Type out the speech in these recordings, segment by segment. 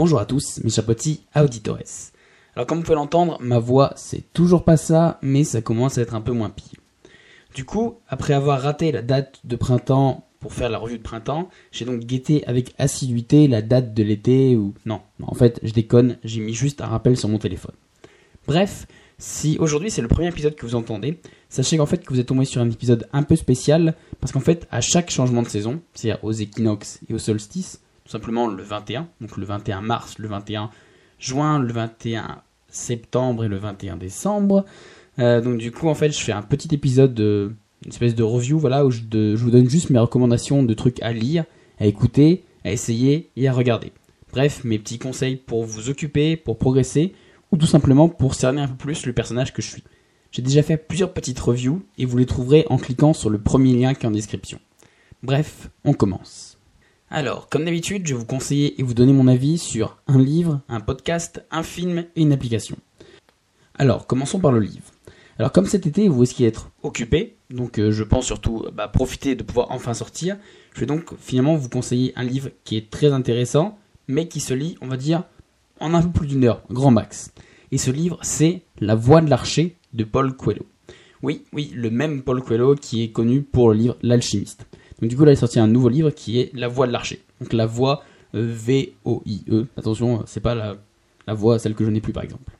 Bonjour à tous, mes chapotis auditores. Alors comme vous pouvez l'entendre, ma voix c'est toujours pas ça, mais ça commence à être un peu moins pire. Du coup, après avoir raté la date de printemps pour faire la revue de printemps, j'ai donc guetté avec assiduité la date de l'été ou... Non, en fait, je déconne, j'ai mis juste un rappel sur mon téléphone. Bref, si aujourd'hui c'est le premier épisode que vous entendez, sachez qu'en fait que vous êtes tombé sur un épisode un peu spécial, parce qu'en fait, à chaque changement de saison, c'est-à-dire aux équinoxes et aux solstices, tout simplement le 21, donc le 21 mars, le 21 juin, le 21 septembre et le 21 décembre. Euh, donc du coup, en fait, je fais un petit épisode, de, une espèce de review, voilà, où je, je, vous donne juste mes recommandations de trucs à lire, à écouter, à essayer et à regarder. Bref, mes petits conseils pour vous occuper, pour progresser, ou tout simplement pour cerner un peu plus le personnage que je suis. J'ai déjà fait plusieurs petites reviews et vous les trouverez en cliquant sur le premier lien qui est en description. Bref, on commence. Alors, comme d'habitude, je vais vous conseiller et vous donner mon avis sur un livre, un podcast, un film et une application. Alors, commençons par le livre. Alors, comme cet été, vous risquez d'être occupé, donc euh, je pense surtout bah, profiter de pouvoir enfin sortir, je vais donc finalement vous conseiller un livre qui est très intéressant, mais qui se lit, on va dire, en un peu plus d'une heure, grand max. Et ce livre, c'est La Voix de l'Archer de Paul Coelho. Oui, oui, le même Paul Coelho qui est connu pour le livre L'Alchimiste. Donc du coup là il est sorti un nouveau livre qui est La Voix de l'Archer. Donc la voix euh, V-O-I-E. Attention, c'est pas la, la voix celle que je n'ai plus par exemple.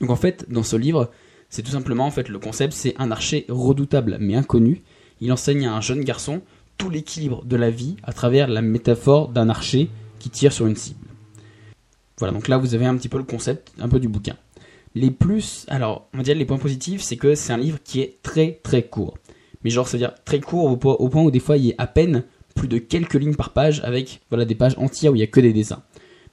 Donc en fait dans ce livre c'est tout simplement en fait le concept c'est un archer redoutable mais inconnu. Il enseigne à un jeune garçon tout l'équilibre de la vie à travers la métaphore d'un archer qui tire sur une cible. Voilà, donc là vous avez un petit peu le concept, un peu du bouquin. Les plus, alors on va dire les points positifs, c'est que c'est un livre qui est très très court mais genre c'est-à-dire très court au, point où des fois il y a à peine plus de quelques lignes par page avec voilà des pages entières où il y a que des dessins.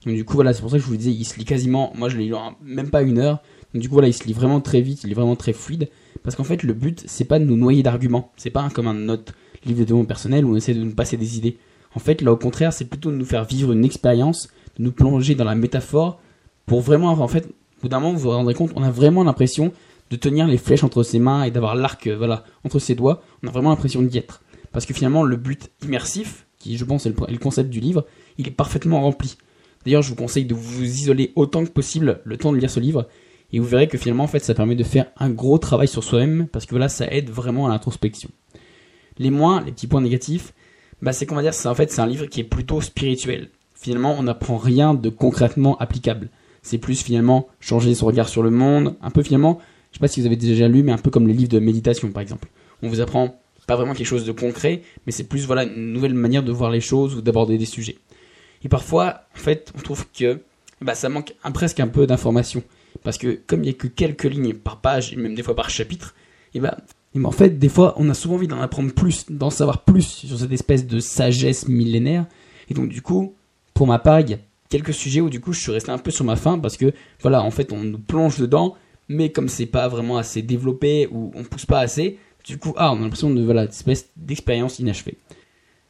Donc du coup voilà c'est pour ça que je vous disais il se lit quasiment, moi je l'ai lu même pas une heure. Donc du coup voilà il se lit vraiment très vite, il est vraiment très fluide parce qu'en fait le but c'est pas de nous noyer d'arguments, c'est pas comme un autre livre de développement personnel où on essaie de nous passer des idées. En fait là au contraire c'est plutôt de nous faire vivre une expérience, de nous plonger dans la métaphore pour vraiment en fait au bout d'un moment vous vous rendrez compte on a vraiment l'impression de tenir les flèches entre ses mains et d'avoir l'arc euh, voilà entre ses doigts, on a vraiment l'impression d'y être. Parce que finalement, le but immersif, qui je pense est le, concept du livre, il est parfaitement rempli. D'ailleurs, je vous conseille de vous isoler autant que possible le temps de lire ce livre, et vous verrez que finalement, en fait, ça permet de faire un gros travail sur soi-même, parce que voilà, ça aide vraiment à l'introspection. Les moins, les petits points négatifs, bah, c'est qu'on va dire, c'est en fait, c'est un livre qui est plutôt spirituel. Finalement, on n'apprend rien de concrètement applicable. C'est plus finalement changer son regard sur le monde, un peu finalement je sais pas si vous avez déjà lu, mais un peu comme les livres de méditation, par exemple. On vous apprend pas vraiment quelque chose de concret, mais c'est plus voilà une nouvelle manière de voir les choses ou d'aborder des sujets. Et parfois, en fait, on trouve que bah, ça manque presque un peu d'information. Parce que comme il n'y a que quelques lignes par page, et même des fois par chapitre, et bah, et en fait, des fois, on a souvent envie d'en apprendre plus, d'en savoir plus sur cette espèce de sagesse millénaire. Et donc, du coup, pour ma part, il y a quelques sujets où, du coup, je suis resté un peu sur ma faim parce que, voilà, en fait, on nous plonge dedans mais comme c'est pas vraiment assez développé ou on pousse pas assez, du coup, ah, on a l'impression de voilà, espèce d'expérience inachevée.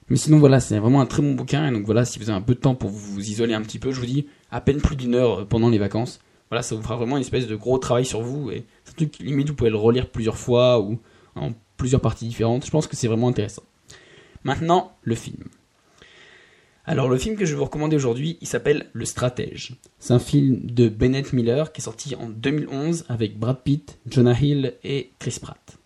Mais sinon, voilà, c'est vraiment un très bon bouquin. Et donc voilà, si vous avez un peu de temps pour vous isoler un petit peu, je vous dis à peine plus d'une heure pendant les vacances. Voilà, ça vous fera vraiment une espèce de gros travail sur vous. Et c'est un truc limite, vous pouvez le relire plusieurs fois ou en plusieurs parties différentes. Je pense que c'est vraiment intéressant. Maintenant, le film. Alors le film que je vais vous recommander aujourd'hui, il s'appelle Le Stratège. C'est un film de Bennett Miller qui est sorti en 2011 avec Brad Pitt, Jonah Hill et Chris Pratt.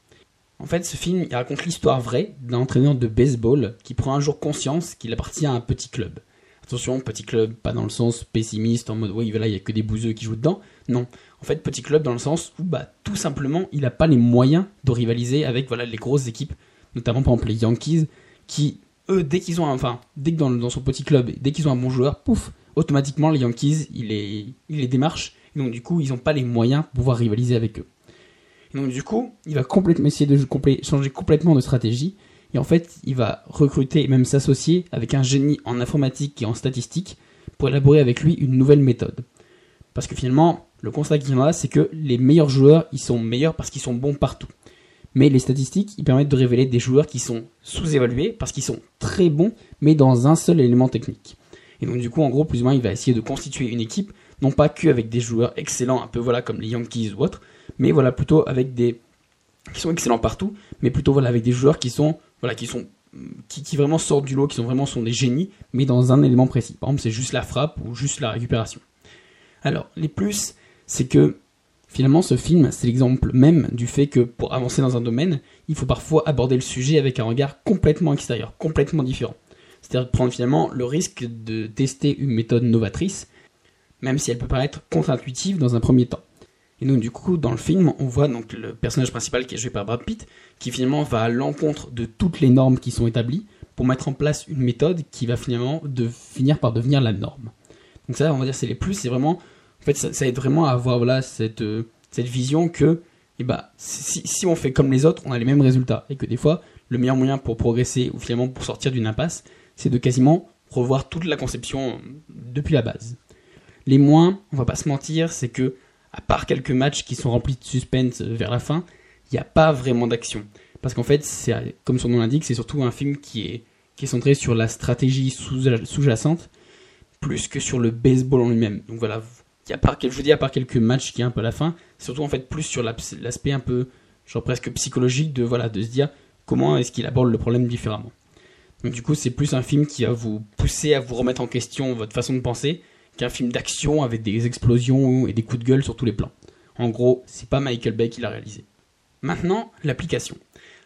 En fait, ce film il raconte l'histoire vraie d'un entraîneur de baseball qui prend un jour conscience qu'il appartient à un petit club. Attention, petit club, pas dans le sens pessimiste, en mode oui, voilà, il y a que des bouseux qui jouent dedans. Non, en fait, petit club dans le sens où bah tout simplement, il n'a pas les moyens de rivaliser avec voilà les grosses équipes, notamment par exemple les Yankees, qui eux, dès qu'ils ont, enfin, dès que dans, son petit club, dès qu'ils ont un bon joueur, pouf, automatiquement les Yankees, il les, les démarche. Et donc du coup, ils n'ont pas les moyens pour pouvoir rivaliser avec eux. Donc du coup, il va complètement essayer de changer complètement de stratégie. Et en fait, il va recruter et même s'associer avec un génie en informatique et en statistique pour élaborer avec lui une nouvelle méthode. Parce que finalement, le constat qu'il y en a, c'est que les meilleurs joueurs, ils sont meilleurs parce qu'ils sont bons partout. Mais les statistiques, ils permettent de révéler des joueurs qui sont sous-évalués parce qu'ils sont très bons, mais dans un seul élément technique. Et donc du coup, en gros, plus ou moins, il va essayer de constituer une équipe, non pas que avec des joueurs excellents, un peu voilà comme les Yankees ou autres, mais voilà plutôt avec des qui sont excellents partout, mais plutôt voilà avec des joueurs qui sont qui sont qui, vraiment sortent du lot, qui sont vraiment sont des génies, mais dans un élément précis. Par exemple, c'est juste la frappe ou juste la récupération. Alors, les plus, c'est que Finalement, ce film, c'est l'exemple même du fait que pour avancer dans un domaine, il faut parfois aborder le sujet avec un regard complètement extérieur, complètement différent. C'est-à-dire prendre finalement le risque de tester une méthode novatrice, même si elle peut paraître contre-intuitive dans un premier temps. Et donc du coup, dans le film, on voit donc le personnage principal qui est joué par Brad Pitt, qui finalement va à l'encontre de toutes les normes qui sont établies pour mettre en place une méthode qui va finalement de finir par devenir la norme. Donc ça, on va dire, c'est les plus, c'est vraiment en fait, ça, aide vraiment à avoir voilà, cette, euh, cette vision que eh ben, si, si, on fait comme les autres, on a les mêmes résultats. Et que des fois, le meilleur moyen pour progresser ou finalement pour sortir d'une impasse, c'est de quasiment revoir toute la conception depuis la base. Les moins, on va pas se mentir, c'est que, à part quelques matchs qui sont remplis de suspense vers la fin, il n'y a pas vraiment d'action. Parce qu'en fait, c'est, comme son nom l'indique, c'est surtout un film qui est, qui est centré sur la stratégie sous-jacente, plus que sur le baseball en lui-même. Donc voilà, je vous dis, à part quelques matchs qui est un peu la fin, c'est surtout en fait plus sur l'aspect un peu, genre presque psychologique de, voilà, de se dire comment est-ce qu'il aborde le problème différemment. Donc du coup, c'est plus un film qui va vous pousser à vous remettre en question votre façon de penser qu'un film d'action avec des explosions et des coups de gueule sur tous les plans. En gros, c'est pas Michael Bay qui l'a réalisé. Maintenant, l'application.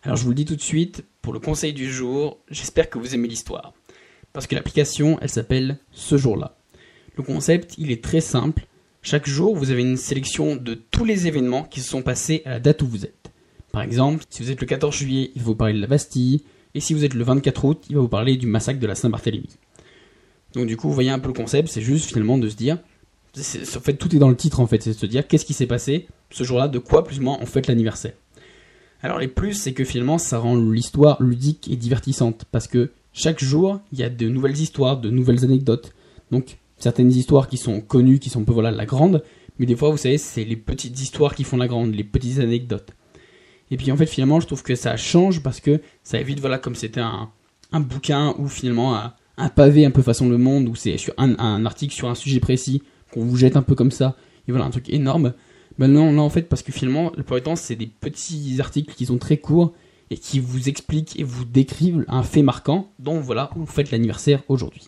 Alors je vous le dis tout de suite, pour le conseil du jour, j'espère que vous aimez l'histoire. Parce que l'application, elle s'appelle Ce jour-là. Le concept, il est très simple. Chaque jour, vous avez une sélection de tous les événements qui se sont passés à la date où vous êtes. Par exemple, si vous êtes le 14 juillet, il va vous parler de la Bastille, et si vous êtes le 24 août, il va vous parler du massacre de la Saint-Barthélemy. Donc du coup, vous voyez un peu le concept, c'est juste finalement de se dire, en fait tout est dans le titre en fait, c'est de se dire qu'est-ce qui s'est passé ce jour-là, de quoi plus ou moins on fête l'anniversaire. Alors les plus, c'est que finalement ça rend l'histoire ludique et divertissante, parce que chaque jour, il y a de nouvelles histoires, de nouvelles anecdotes. Donc certaines histoires qui sont connues, qui sont un peu voilà la grande, mais des fois vous savez c'est les petites histoires qui font la grande, les petites anecdotes. Et puis en fait finalement je trouve que ça change parce que ça évite voilà comme c'était un, un bouquin ou finalement un, pavé un peu façon le monde où c'est un, article sur un sujet précis qu'on vous jette un peu comme ça et voilà un truc énorme. Ben non, non en fait parce que finalement le plupart du temps c'est des petits articles qui sont très courts et qui vous expliquent et vous décrivent un fait marquant dont voilà vous faites l'anniversaire aujourd'hui.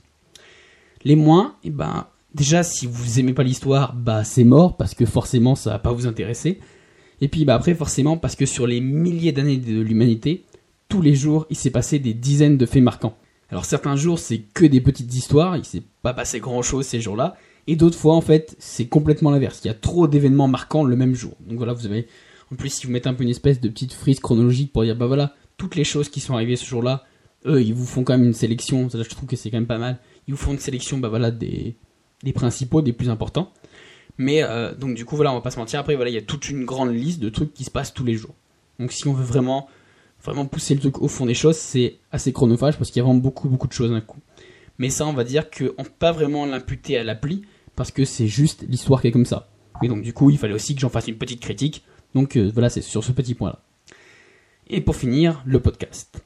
Les moins, et eh ben, déjà, si vous aimez pas l'histoire, bah, c'est mort, parce que forcément, ça va pas vous intéresser. Et puis, bah, après, forcément, parce que sur les milliers d'années de l'humanité, tous les jours, il s'est passé des dizaines de faits marquants. Alors, certains jours, c'est que des petites histoires, il s'est pas passé grand chose ces jours-là. Et d'autres fois, en fait, c'est complètement l'inverse. Il y a trop d'événements marquants le même jour. Donc voilà, vous avez, en plus, si vous mettez un peu une espèce de petite frise chronologique pour dire, bah voilà, toutes les choses qui sont arrivées ce jour-là, eux, ils vous font quand même une sélection. Ça, je trouve que c'est quand même pas mal ils vous font une sélection bah voilà, des, des principaux, des plus importants. Mais euh, donc du coup, voilà, on va pas se mentir. Après, voilà, il y a toute une grande liste de trucs qui se passent tous les jours. Donc si on veut vraiment, vraiment pousser le truc au fond des choses, c'est assez chronophage parce qu'il y a vraiment beaucoup, beaucoup de choses d'un coup. Mais ça, on va dire qu'on peut pas vraiment l'imputer à l'appli parce que c'est juste l'histoire qui est comme ça. Et donc du coup, il fallait aussi que j'en fasse une petite critique. Donc euh, voilà, c'est sur ce petit point-là. Et pour finir, le podcast.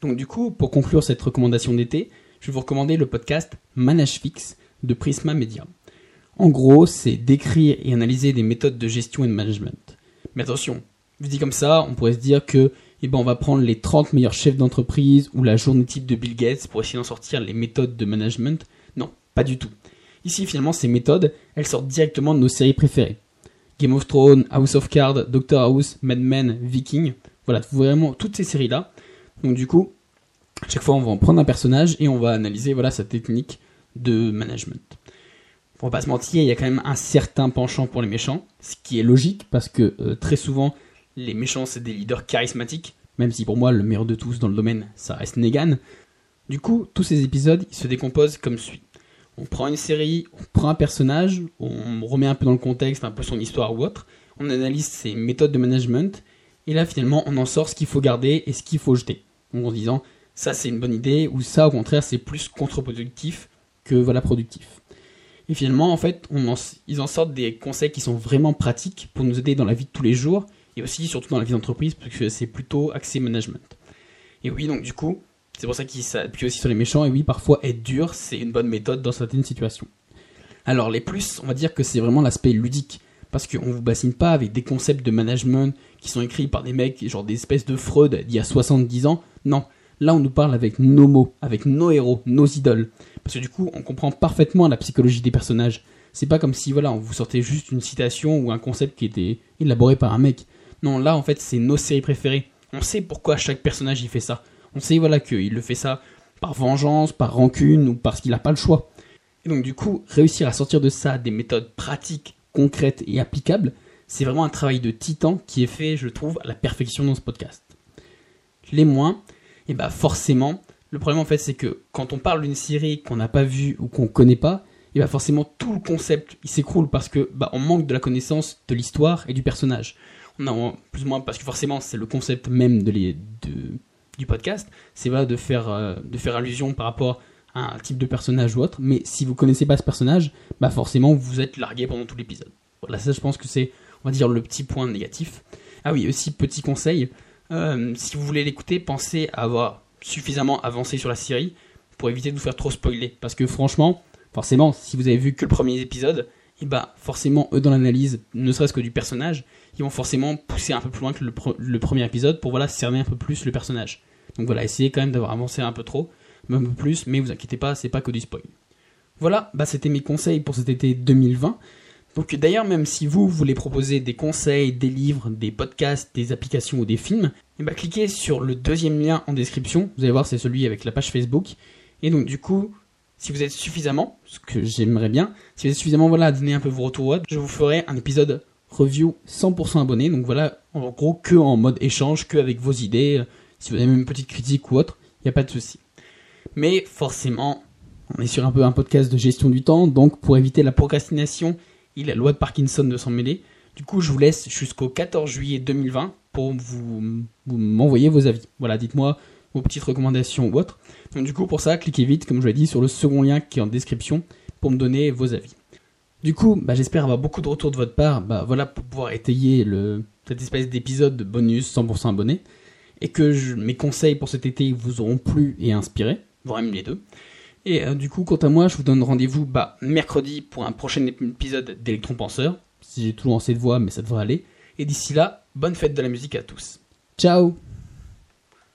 Donc du coup, pour conclure cette recommandation d'été, je vais vous recommander le podcast Manage Fix de Prisma Media. En gros, c'est d'écrire et analyser des méthodes de gestion et de management. Mais attention, dis comme ça, on pourrait se dire que eh ben, on va prendre les 30 meilleurs chefs d'entreprise ou la journée type de Bill Gates pour essayer d'en sortir les méthodes de management. Non, pas du tout. Ici, finalement, ces méthodes, elles sortent directement de nos séries préférées. Game of Thrones, House of Cards, Doctor House, Mad Men, Viking. Voilà, vraiment toutes ces séries-là. Donc du coup, chaque fois, on va en prendre un personnage et on va analyser voilà sa technique de management. Pour pas se mentir, il y a quand même un certain penchant pour les méchants, ce qui est logique parce que euh, très souvent, les méchants c'est des leaders charismatiques, même si pour moi le meilleur de tous dans le domaine, ça reste Negan. Du coup, tous ces épisodes, ils se décomposent comme suit. On prend une série, on prend un personnage, on remet un peu dans le contexte, un peu son histoire ou autre, on analyse ses méthodes de management, et là finalement on en sort ce qu'il faut garder et ce qu'il faut jeter. en disant, ça c'est une bonne idée, ou ça au contraire c'est plus contre-productif que voilà productif. Et finalement, en fait, on ils en sortent des conseils qui sont vraiment pratiques pour nous aider dans la vie de tous les jours et aussi surtout dans la vie d'entreprise, parce que c'est plutôt axé management. Et oui, donc du coup, c'est pour ça qu'il s'appuie aussi sur les méchants, et oui, parfois être dur, c'est une bonne méthode dans certaines situations. Alors les plus, on va dire que c'est vraiment l'aspect ludique, parce qu'on vous bassine pas avec des concepts de management qui sont écrits par des mecs, genre des espèces de Freud d'il y a 70 ans, non. Là, on nous parle avec nos mots, avec nos héros, nos idoles. Parce que du coup, on comprend parfaitement la psychologie des personnages. C'est pas comme si, voilà, on vous sortait juste une citation ou un concept qui était élaboré par un mec. Non, là, en fait, c'est nos séries préférées. On sait pourquoi chaque personnage il fait ça. On sait, voilà, qu'il le fait ça par vengeance, par rancune ou parce qu'il n'a pas le choix. Et donc, du coup, réussir à sortir de ça des méthodes pratiques, concrètes et applicables, c'est vraiment un travail de titan qui est fait, je trouve, à la perfection dans ce podcast. Les moins, et eh bah forcément, le problème en fait c'est que quand on parle d'une série qu'on n'a pas vue ou qu'on connaît pas, et eh bah forcément tout le concept il s'écroule parce que bah on manque de la connaissance de l'histoire et du personnage. On a plus ou moins parce que forcément c'est le concept même de, du podcast, c'est voilà de faire euh, de faire allusion par rapport à un type de personnage ou autre, mais si vous connaissez pas ce personnage, bah forcément vous êtes largué pendant tout l'épisode. Voilà, ça je pense que c'est on va dire le petit point négatif. Ah oui, aussi petit conseil, euh, si vous voulez l'écouter, pensez à avoir suffisamment avancé sur la série pour éviter de vous faire trop spoiler. Parce que franchement, forcément, si vous avez vu que le premier épisode, et bah forcément, eux dans l'analyse, ne serait-ce que du personnage, ils vont forcément pousser un peu plus loin que le, premier épisode pour voilà cerner un peu plus le personnage. Donc voilà, essayez quand même d'avoir avancé un peu trop, peu plus, mais vous inquiétez pas, c'est pas que du spoil. Voilà, bah c'était mes conseils pour cet été 2020. Donc d'ailleurs, même si vous voulez proposer des conseils, des livres, des podcasts, des applications ou des films, et eh bah, cliquez sur le deuxième lien en description. Vous allez voir, c'est celui avec la page Facebook. Et donc du coup, si vous êtes suffisamment, ce que j'aimerais bien, si vous êtes suffisamment voilà, à donner un peu vos retours, je vous ferai un épisode review 100% abonné. Donc voilà, en gros, que en mode échange, que avec vos idées. Si vous avez même une petite critique ou autre, il n'y a pas de souci. Mais forcément, on est sur un peu un podcast de gestion du temps, donc pour éviter la procrastination a la loi de Parkinson de s'en mêler. Du coup, je vous laisse jusqu'au 14 juillet 2020 pour vous, m'envoyer vos avis. Voilà, dites-moi vos petites recommandations ou autres. Donc du coup, pour ça, cliquez vite, comme je l'ai dit, sur le second lien qui est en description pour me donner vos avis. Du coup, bah, j'espère avoir beaucoup de retours de votre part, bah, voilà, pour pouvoir étayer le, cette espèce d'épisode de bonus 100% abonné, et que mes conseils pour cet été vous auront plu et inspiré, voire même les deux. Et euh, du coup, quant à moi, je vous donne rendez-vous bah, mercredi pour un prochain épisode d'Electron Penseur. Si j'ai toujours assez de voix, mais ça devrait aller. Et d'ici là, bonne fête de la musique à tous. Ciao